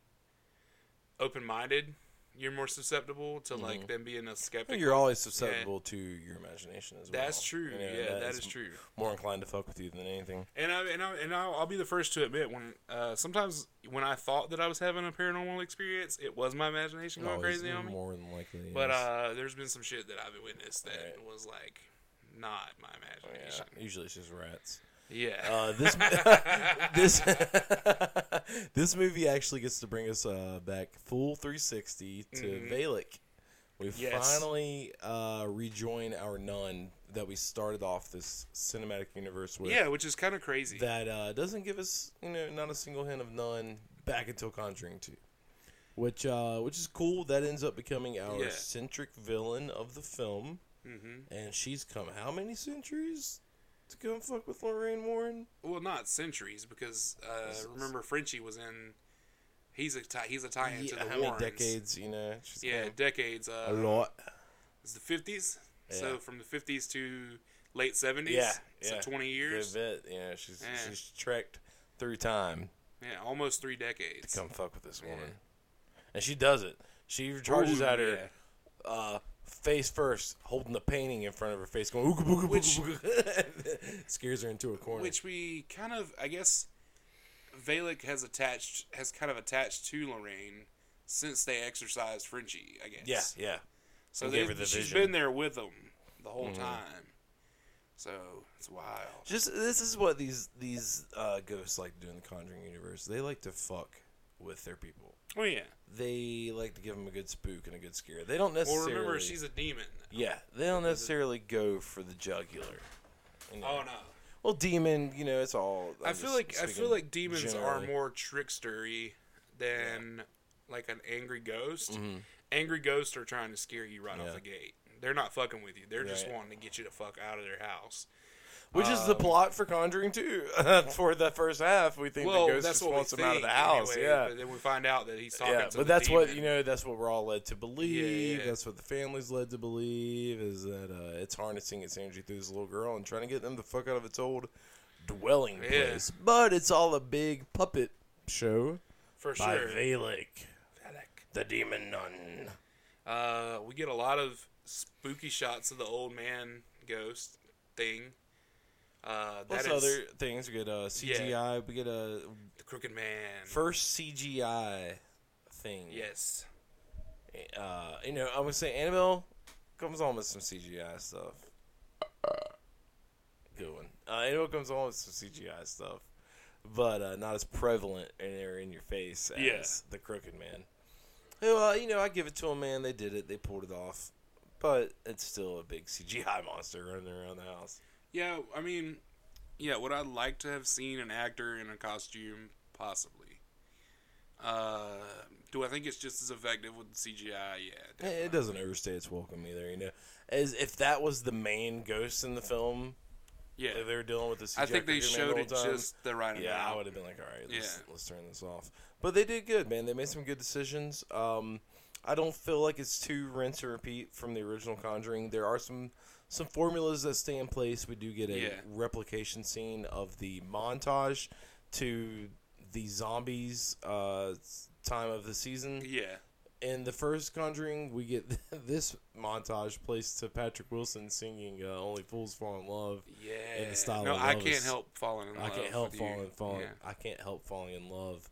open minded, you're more susceptible to like them being a skeptic. you're always susceptible to your imagination as well. That's true. You know, yeah, that is is true. More inclined to fuck with you than anything. And I and I and I'll, I'll be the first to admit when uh, sometimes when I thought that I was having a paranormal experience, it was my imagination going Always crazy on me. more than likely. But yes. uh, there's been some shit that I've witnessed that Right. was like not my yeah, imagination. usually it's just rats. Yeah. Uh, this this this movie actually gets to bring us uh, back full 360 to Mhm. Valak. We Yes. finally uh, rejoin our nun that we started off this cinematic universe with. yeah, which is kind of crazy. That uh, doesn't give us, you know, not a single hint of nun back until Conjuring 2. Which uh, which is cool. That ends up becoming our Yeah. centric villain of the film. Hmm And she's come how many centuries to come fuck with Lorraine Warren? Well, not centuries because uh, remember Frenchie was in. He's a tie, he's a tie into Yeah, the how Warrens. many decades, you know? She's Yeah, come decades. Uh, a lot. It's the fifties. Yeah. So from the fifties to late seventies. Yeah, So yeah. twenty Good years. bit. Yeah, she's Yeah. she's trekked through time Yeah, almost three decades. to come fuck with this woman, and she does it. She charges Ooh, at her uh, face first, holding the painting in front of her face, going ooga booga Which- booga scares her into a corner. which we kind of i guess Valak has attached has kind of attached to lorraine since they exercised frenchie i guess yeah, yeah. so they, the she's vision. Mm-hmm. been there with them the whole time so it's wild Just this is what these these uh, ghosts like to do in the Conjuring universe. They like to fuck with their people. oh yeah They like to give them a good spook and a good scare. They don't necessarily. well remember she's a demon Yeah, they don't necessarily go for the jugular. You know. oh no Well, demon, you know, it's all. i I'm feel like i feel like demons generally. are more trickstery than like an angry ghost Mm-hmm. angry ghosts are trying to scare you right Yeah. off the gate they're not fucking with you they're just wanting to get you to fuck out of their house Which is the um, plot for Conjuring 2. for the first half, we think well, the ghost just wants him out of the house. anyway, yeah. But then we find out that he's talking Yeah, to but that's what you know. That's what we're all led to believe. yeah. That's what the family's led to believe is that uh, it's harnessing its energy through this little girl and trying to get them the fuck out of its old dwelling Yeah. place. But it's all a big puppet show for by sure. Valak, the demon nun. Uh, we get a lot of spooky shots of the old man ghost thing. Uh, that Plus is other things. We get a CGI. We get a the crooked man. first CGI thing. yes, Uh, you know, I'm gonna say Annabelle comes on with some CGI stuff. Good one. Uh, Annabelle comes on with some CGI stuff, but uh, not as prevalent in there in your face as Yeah. the Crooked Man. Well, you know, I give it to them, man. They did it. They pulled it off. But it's still a big CGI monster running around the house. Yeah. I mean, yeah. Would I like to have seen an actor in a costume? Possibly. Uh, do I think it's just as effective with the CGI? Yeah. Definitely. It doesn't overstay its welcome either, you know. As if that was the main ghost in the film, Yeah. they were dealing with the CGI I think they showed the it time, just the right Yeah, I would have been like, all right, let's, Yeah. let's turn this off. But they did good, man. They made some good decisions. Um, I don't feel like it's too rinse and repeat from the original Conjuring. There are some some formulas that stay in place. We do get a Yeah. replication scene of the montage to the zombies uh, time of the season. Yeah. In the first Conjuring, we get this montage placed to Patrick Wilson singing uh, "Only Fools Fall in Love." Yeah. In the style no, of I can't help falling in love. I can't help falling, falling. Yeah. I can't help falling in love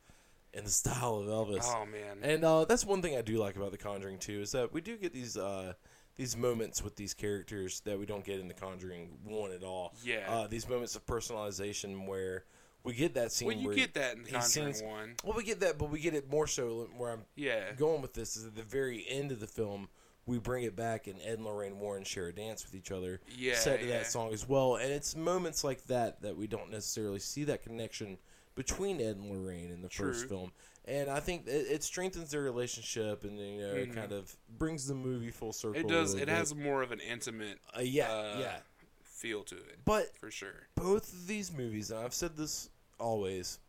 in the style of Elvis. Oh man. And uh, that's one thing I do like about The Conjuring two is that we do get these uh, these moments with these characters that we don't get in The Conjuring one at all. Yeah. Uh, these moments of personalization where we get that scene. well, you where get that in the Conjuring sings- one. Well, we get that, but we get it more so where I'm Yeah. going with this is at the very end of the film. We bring it back, and Ed and Lorraine Warren share a dance with each other, Yeah, set to yeah. that song as well. And it's moments like that that we don't necessarily see that connection between Ed and Lorraine in the first film. And I think it, it strengthens their relationship, and you know, it kind of brings the movie full circle. Mm-hmm. It does. It bit. has more of an intimate uh, yeah, uh, yeah. feel to it, But for sure. both of these movies, and I've said this always,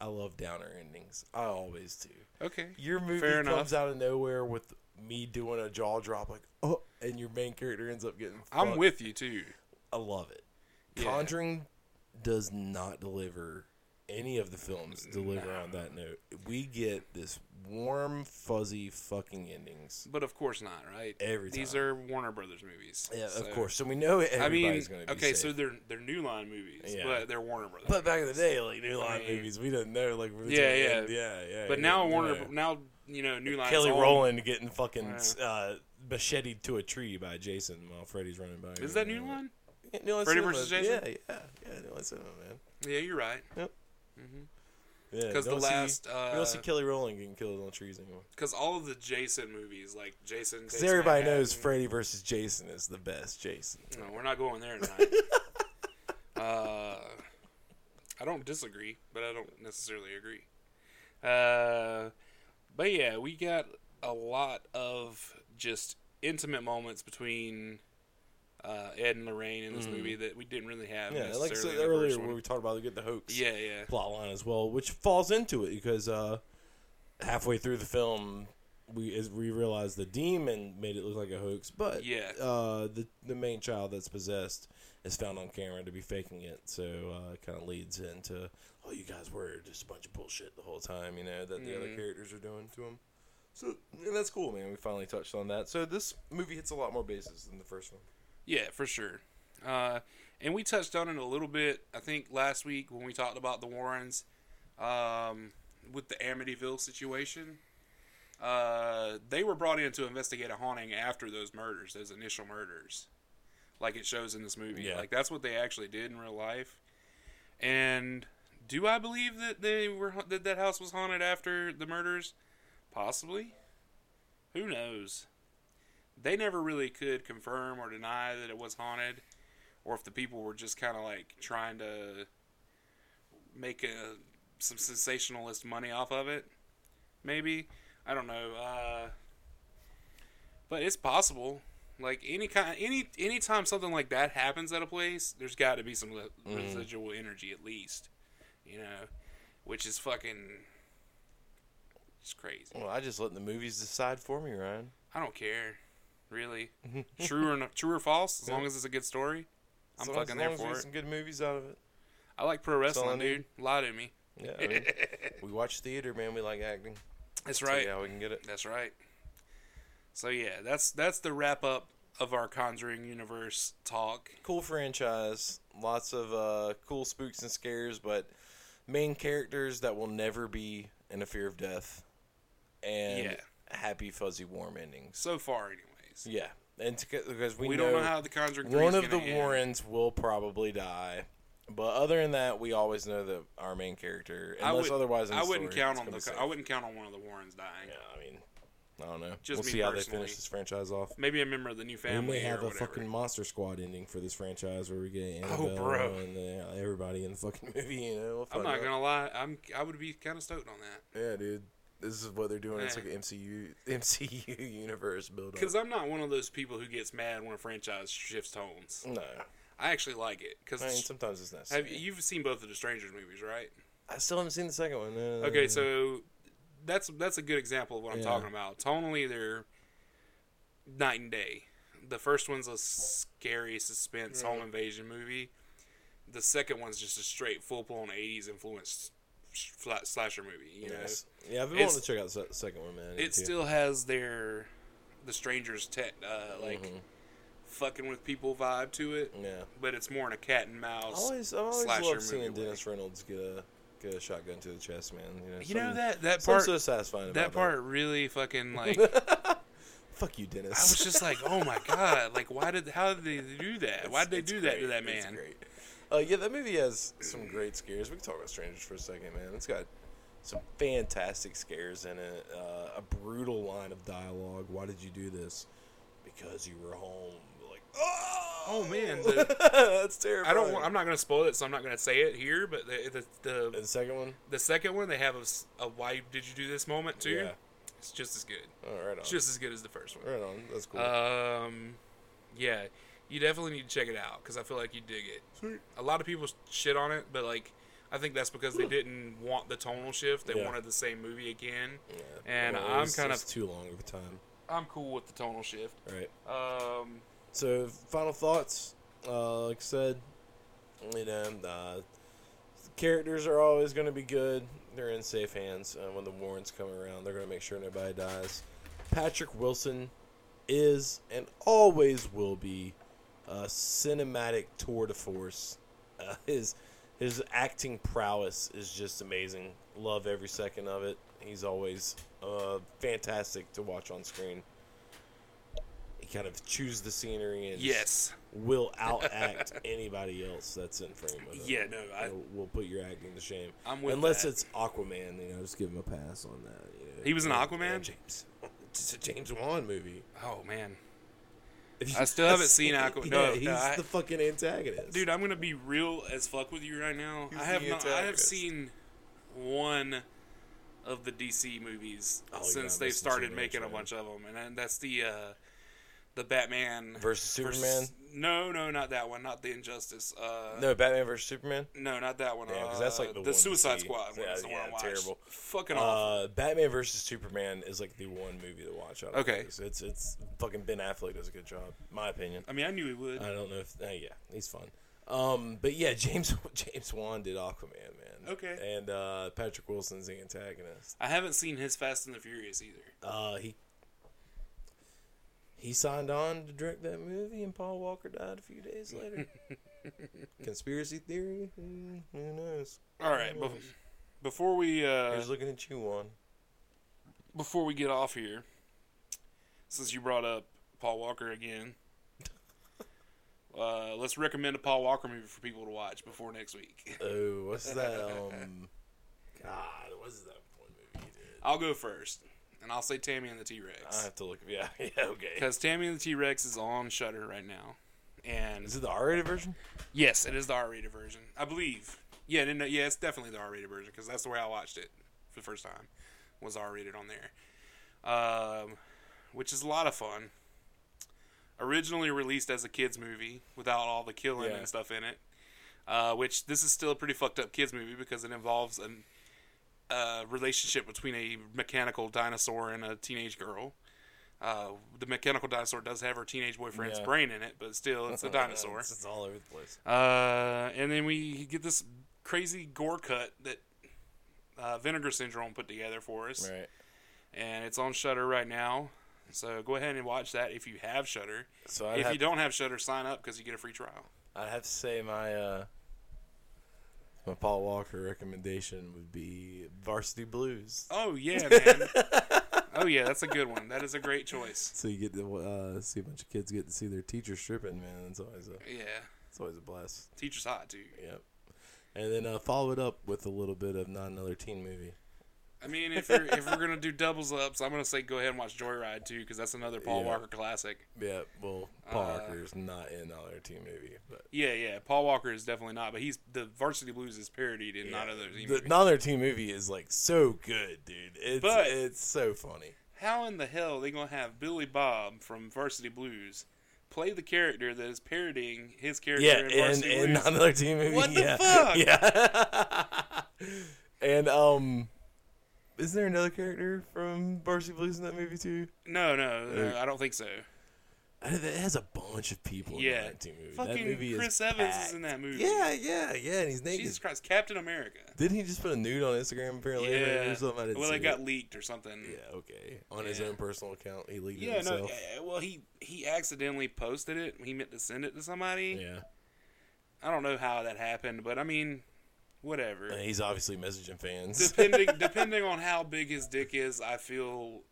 I love downer endings. I always do. Okay. Your movie Fair comes enough. out of nowhere with me doing a jaw drop, like oh, and your main character ends up getting. I'm with you too. I love it. Yeah. Conjuring does not deliver any of the films deliver on that note. We get this warm, fuzzy fucking endings. But of course not, right? Every These are Warner Brothers movies. Yeah, so- of course. So we know I mean, going to be okay, safe. so they're they're New Line movies, Yeah. but they're Warner Brothers. but back in the day, like New Line I mean- movies, we didn't know. Like, we Yeah, yeah. yeah, yeah. but yeah, now yeah. Warner, now you know, New Line. Kelly Rowland getting fucking uh, macheted to a tree by Jason while Freddy's running by. Is that New Line? Yeah, New Line Freddy versus Jason? Yeah, yeah, yeah. New Line Cinema, man. Yeah, you're right. Yeah, 'Cause the don't see- last, you uh, don't see Kelly Rowland getting killed on trees anymore. Because all of the Jason movies, like Jason, Because everybody Manhattan- knows Freddy versus Jason is the best Jason. No, we're not going there tonight. uh, I don't disagree, but I don't necessarily agree. Uh, but yeah, we got a lot of just intimate moments between uh, Ed and Lorraine in this movie that we didn't really have. Mm-hmm. Yeah, like I said the earlier, where we talked about we get the hoax Yeah, yeah. plot line as well, which falls into it because uh, halfway through the film, we we realized the demon made it look like a hoax, but Yeah. uh, the the main child that's possessed is found on camera to be faking it, so uh, it kind of leads into oh, you guys were just a bunch of bullshit the whole time, you know that the Mm-hmm. other characters are doing to him. So that's cool, man. We finally touched on that. So this movie hits a lot more bases than the first one. Yeah, for sure. Uh, and we touched on it a little bit, I think, last week when we talked about the Warrens um, with the Amityville situation. Uh, they were brought in to investigate a haunting after those murders, those initial murders, like it shows in this movie. Yeah. Like that's what they actually did in real life. And do I believe that they were that that house was haunted after the murders? Possibly. Who knows? They never really could confirm or deny that it was haunted, or if the people were just kind of like trying to make a, some sensationalist money off of it. Maybe I don't know. Uh, but it's possible. Like any kind, any anytime something like that happens at a place, there's got to be some le- residual energy at least, you know, which is fucking. It's crazy. Well, I just let the movies decide for me, Ryan. I don't care, really. true or no, true or false, as long as it's a good story, I'm long fucking as long there for get it. Some good movies out of it. I like pro wrestling, dude. Lie to me. Yeah, I mean, we watch theater, man. We like acting. That's So, right. yeah, we can get it. That's right. So yeah, that's that's the wrap up of our Conjuring universe talk. Cool franchise. Lots of uh, cool spooks and scares, but main characters that will never be in a fear of death, and Yeah. happy, fuzzy, warm endings. So far, Yeah, and to, because we, We, know, don't know how the Conjuring 3 one is of the gonna end. Warrens will probably die. But other than that, we always know that our main character, I unless would- otherwise, in I the wouldn't story, count it's on the. gonna be safe. I wouldn't count on one of the Warrens dying. Yeah, I mean, I don't know. Just we'll me see how they personally. finish this franchise off. Maybe a member of the new We family. may have or a whatever. fucking Monster Squad ending for this franchise where we get Oh, Annabelle bro. and uh, everybody in the fucking movie. You know, we'll I'm find not out. gonna lie. I'm. I would be kind of stoked on that Yeah, dude. This is what they're doing. It's like an MCU MCU universe build up. because I'm not one of those people who gets mad when a franchise shifts tones. No, I actually like it because I mean sometimes it's necessary. have you've seen both of the Strangers movies, right? I still haven't seen the second one. Uh, Okay, so that's that's a good example of what I'm Yeah. talking about. Tonally, they're night and day. The first one's a scary suspense home invasion movie. The second one's just a straight full blown '80s influenced slasher movie. You know, Yeah, I've been wanting to check out the second one, man. It to. still has their the strangers tech uh, like Mm-hmm. fucking with people vibe to it, Yeah. but it's more in a cat and I mouse. always, I always slasher love seeing. Dennis Reynolds get a get a shotgun to the chest, man. You know, You know that that part so satisfying. that part really fucking like Fuck you, Dennis. I was just like, oh my god, like why did how did they do that? Why did they do that to great. that It's man? Uh, yeah, that movie has some great scares. We can talk about Strangers for a second, man. It's got some fantastic scares in it. Uh, a brutal line of dialogue. Why did you do this? Because you were home. Like, oh, Oh, man, the- that's terrible. I don't. want- I'm not gonna spoil it, so I'm not gonna say it here. But the the the, The second one. the second one, they have a why did you do this moment too. Yeah. It's just as good. Oh, right on. It's just as good as the first one. right on. That's cool. Um, yeah, you definitely need to check it out because I feel like you dig it. Sweet. A lot of people shit on it, but like I think that's because they didn't want the tonal shift. They Yeah. wanted the same movie again. Yeah. and Well, I'm it's kind just of- too long of a time. I'm cool with the tonal shift. Right. Um, So, final thoughts. Uh, like I said, you know, uh, characters are always going to be good. They're in safe hands. Uh, when the Warrens come around, they're going to make sure nobody dies. Patrick Wilson is and always will be a cinematic tour de force. Uh, his his acting prowess is just amazing. Love every second of it. He's always uh, fantastic to watch on screen. He kind of chews the scenery and yes. will outact anybody else that's in frame with him. Yeah, no, I- will we'll put your acting to shame. I'm with Unless that. it's Aquaman, you know, just give him a pass on that. You know. He was an Aquaman? James. It's a James Wan movie. Oh man, I still haven't seen Aquaman. Yeah, No, he's no, I- the fucking antagonist. dude, I'm gonna be real as fuck with you right now. He's I have not. I have seen one of the DC movies Oh, since they've missing started making a bunch of them, and that's the uh, the Batman Versus Superman? No, no, not that one. Not the Injustice. Uh, no, Batman versus Superman. no, not that one. Yeah, 'cause uh, that's like the Suicide. Squad. one Yeah, is the one I terrible. Fucking awful. Uh, Batman versus Superman is like the one movie to watch. Out of Okay. those. it's it's fucking Ben Affleck does a good job, my opinion. I mean, I knew he would. I don't know if uh, yeah, he's fun. Um, but yeah, James James Wan did Aquaman, man. Okay. And uh, Patrick Wilson's the antagonist. I haven't seen his Fast and the Furious either. Uh, he he signed on to direct that movie, and Paul Walker died a few days later. Conspiracy theory? Hmm, Who knows? All right, bef- before we uh, He's looking at you, Juan. before we get off here, since you brought up Paul Walker again, uh, let's recommend a Paul Walker movie for people to watch before next week. Oh, what's that? Um, God, what's that one movie? I'll go first, and I'll say Tammy and the T Rex. I have to look. Yeah, yeah, okay. because Tammy and the T Rex is on Shudder right now, and Is it the R-rated version? yes, it is the R-rated version, I believe. Yeah, no, yeah, it's definitely the R-rated version because that's the way I watched it for the first time was R-rated on there, um, which is a lot of fun. Originally released as a kids movie without all the killing Yeah. and stuff in it, uh, which this is still a pretty fucked up kids movie because it involves an uh, relationship between a mechanical dinosaur and a teenage girl. Uh, the mechanical dinosaur does have her teenage boyfriend's Yeah. brain in it, but still, it's a dinosaur. it's, it's all over the place. Uh, and then we get this crazy gore cut that uh, Vinegar Syndrome put together for us, Right. and it's on Shudder right now. So go ahead and watch that if you have Shudder. So I'd If you don't have Shudder, sign up because you get a free trial. I'd have to say my uh, my Paul Walker recommendation would be Varsity Blues. Oh yeah, man. oh yeah, that's a good one. That is a great choice. So you get to uh, see a bunch of kids get to see their teacher stripping, man. It's always a Yeah, it's always a blast. teacher's hot too. Yep. And then uh, follow it up with a little bit of not another teen movie. I mean, if we're if we're gonna do doubles ups, I'm gonna say go ahead and watch Joyride too because that's another Paul Yeah. Walker classic. Yeah, well, Paul Uh, Walker is not in another team movie, but Yeah, yeah. Paul Walker is definitely not, but he's the Varsity Blues is parodied in not other. the not another teen movie is like so good, dude. It's But- it's so funny. How in the hell are they gonna have Billy Bob from Varsity Blues play the character that is parodying his character Yeah, in and Varsity and Blues? not another teen movie. What the yeah. fuck? Yeah. and um, is there another character from Varsity Blues in that movie too? No, no, no, I don't think so. It has a bunch of people in Yeah. that movie. that Fucking movie is Chris Evans is in that movie. Yeah, yeah, yeah, and he's naked. Jesus Christ, Captain America. Didn't he just put a nude on Instagram apparently? Yeah. Or something? Well, it got it. leaked or something. Yeah, okay. On his own personal account, he leaked it Yeah, no. himself. uh, Well, he he accidentally posted it. He meant to send it to somebody. Yeah. I don't know how that happened, but I mean, whatever. And he's obviously messaging fans. depending depending on how big his dick is, I feel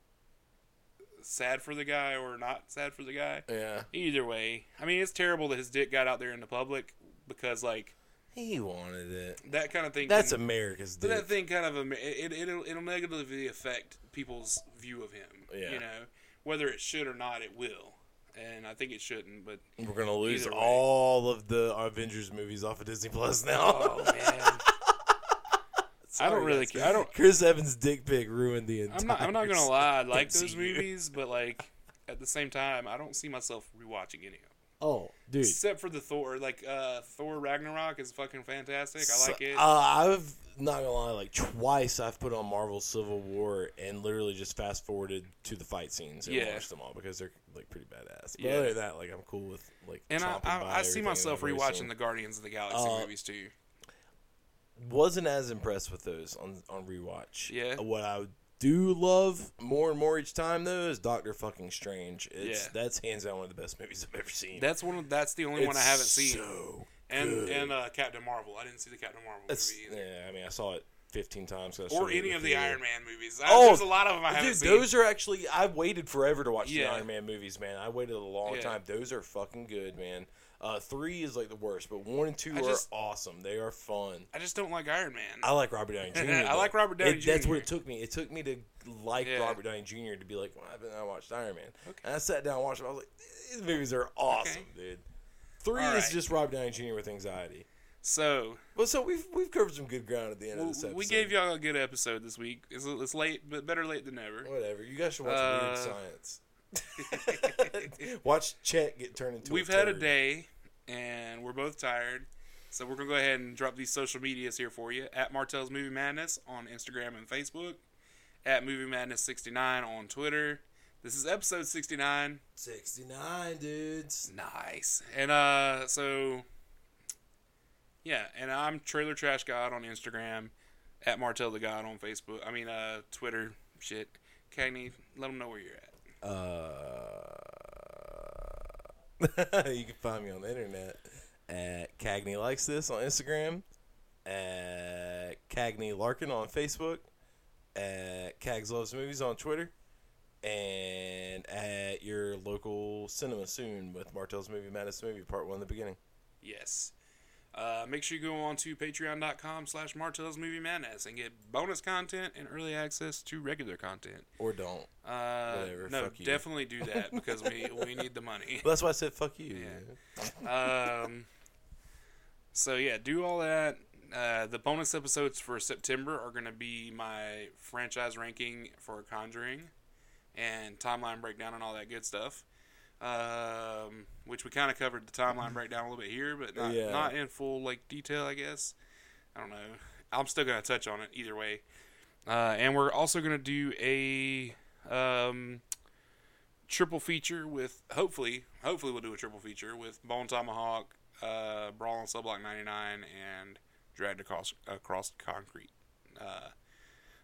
sad for the guy or not sad for the guy. yeah. Either way, I mean, it's terrible that his dick got out there in the public because like He wanted it. that kind of thing. That's can, America's dick. that thing kind of it, it it'll, it'll negatively affect people's view of him. Yeah. You know, whether it should or not, it will. And I think it shouldn't, but We're gonna lose all of the Avengers movies off of Disney Plus now. oh man, I don't really care. I don't. Chris Evans' dick pic ruined the entire. I'm not. I'm not gonna lie. I like those movies, but like at the same time, I don't see myself rewatching any of them. Oh, dude. Except for the Thor, like uh, Thor Ragnarok is fucking fantastic. I like it. Uh, I've not gonna lie, like twice I've put on Marvel Civil War and literally just fast forwarded to the fight scenes and Yeah. watched them all because they're like pretty badass. But Yeah. other than that, like I'm cool with like. and I, I, I see myself rewatching seen. the Guardians of the Galaxy Uh, movies too. Wasn't as impressed with those on on rewatch. Yeah. What I do love more and more each time though is Doctor Fucking Strange. It's Yeah. that's hands down one of the best movies I've ever seen. That's one. Of, that's the only one I haven't seen. So and good. and uh, Captain Marvel. I didn't see the Captain Marvel It's, movie either. yeah, I mean, I saw it 15 times. Or any of the theater. Iron Man movies. I, Oh, there's a lot of them I haven't Dude, seen. those are actually. I waited forever to watch Yeah. the Iron Man movies, man. I waited a long Yeah. time. Those are fucking good, man. Uh, three is like the worst, but one and two I are just- awesome. They are fun. I just don't like Iron Man. I like Robert Downey Jr. I like Robert Downey It- That's what it took me. It took me to like Yeah. Robert Downey Jr. to be like, well, I've been I watched Iron Man, Okay. and I sat down and watched them. I was like, these movies are awesome, dude. Three All is right. just Rob Downey Jr. with anxiety. so Well, so we've we've covered some good ground at the end of this episode. we gave y'all a good episode this week. It's, it's late, but better late than never. Whatever. You guys should watch Uh, Weird Science. watch Chet get turned into. We've a had a day, and we're both tired. So we're gonna go ahead and drop these social medias here for you at Martell's Movie Madness on Instagram and Facebook, at Movie Madness 69 on Twitter. This is episode 69. 69 dudes. Nice. And uh, so yeah, and I'm Trailer Trash God on Instagram, at Martell the God on Facebook. I mean, uh, Twitter. Shit, Cagney, let them know where you're at. Uh, you can find me on the internet at Cagney likes this on Instagram, at Cagney Larkin on Facebook, at Cags loves movies on Twitter, and at your local cinema soon with Martell's Movie Madness movie part one in the beginning. Yes. Uh, make sure you go on to patreon.com slash Martell's Movie Madness and get bonus content and early access to regular content. Or don't. Uh, Whatever, no, definitely do that because we, we need the money. Well, that's why I said fuck you. Yeah. Um, so yeah, do all that. Uh, the bonus episodes for September are going to be my franchise ranking for Conjuring and timeline breakdown and all that good stuff. Um, which we kind of covered the timeline breakdown a little bit here, but not, Yeah. not in full like detail, I guess. I don't know. I'm still going to touch on it either way. Uh, and we're also going to do a um, triple feature with hopefully hopefully we'll do a triple feature with Bone Tomahawk, uh, Brawl on Cell Block 99, and Dragged Across Across Concrete. Uh,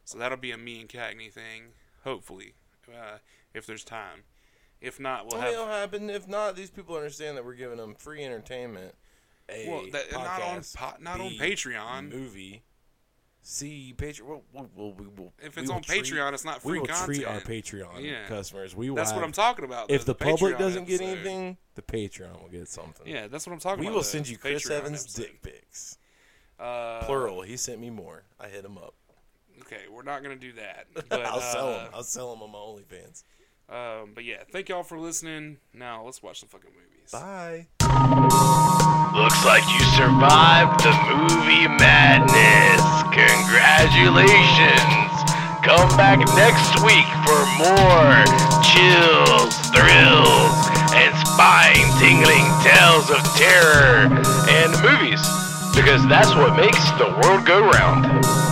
so that'll be a me and Cagney thing. Hopefully, uh, if there's time. If not, we'll have it'll happen. If not, these people understand that we're giving them free entertainment. A Well, that- not on podcast, po- not on B, Patreon. Movie. See Patreon. We'll, we'll, we'll, we will, If we it's will on treat- Patreon, it's not free we will content. treat our Patreon Yeah. customers. We will. That's what have- I'm talking about. If the, public Patreon doesn't get episode. anything, the Patreon will get something. yeah, that's what I'm talking about. We about. will the send you Chris Patreon Evans episode. dick pics. Uh, Plural. He sent me more. I hit him up. Okay, we're not gonna do that. But, I'll sell them. I'll sell them on my OnlyFans. Um, but yeah, thank y'all for listening. Now let's watch some fucking movies. Bye. Looks like you survived the movie madness. Congratulations. Come back next week for more chills, thrills, and spine tingling tales of terror and movies. Because that's what makes the world go round.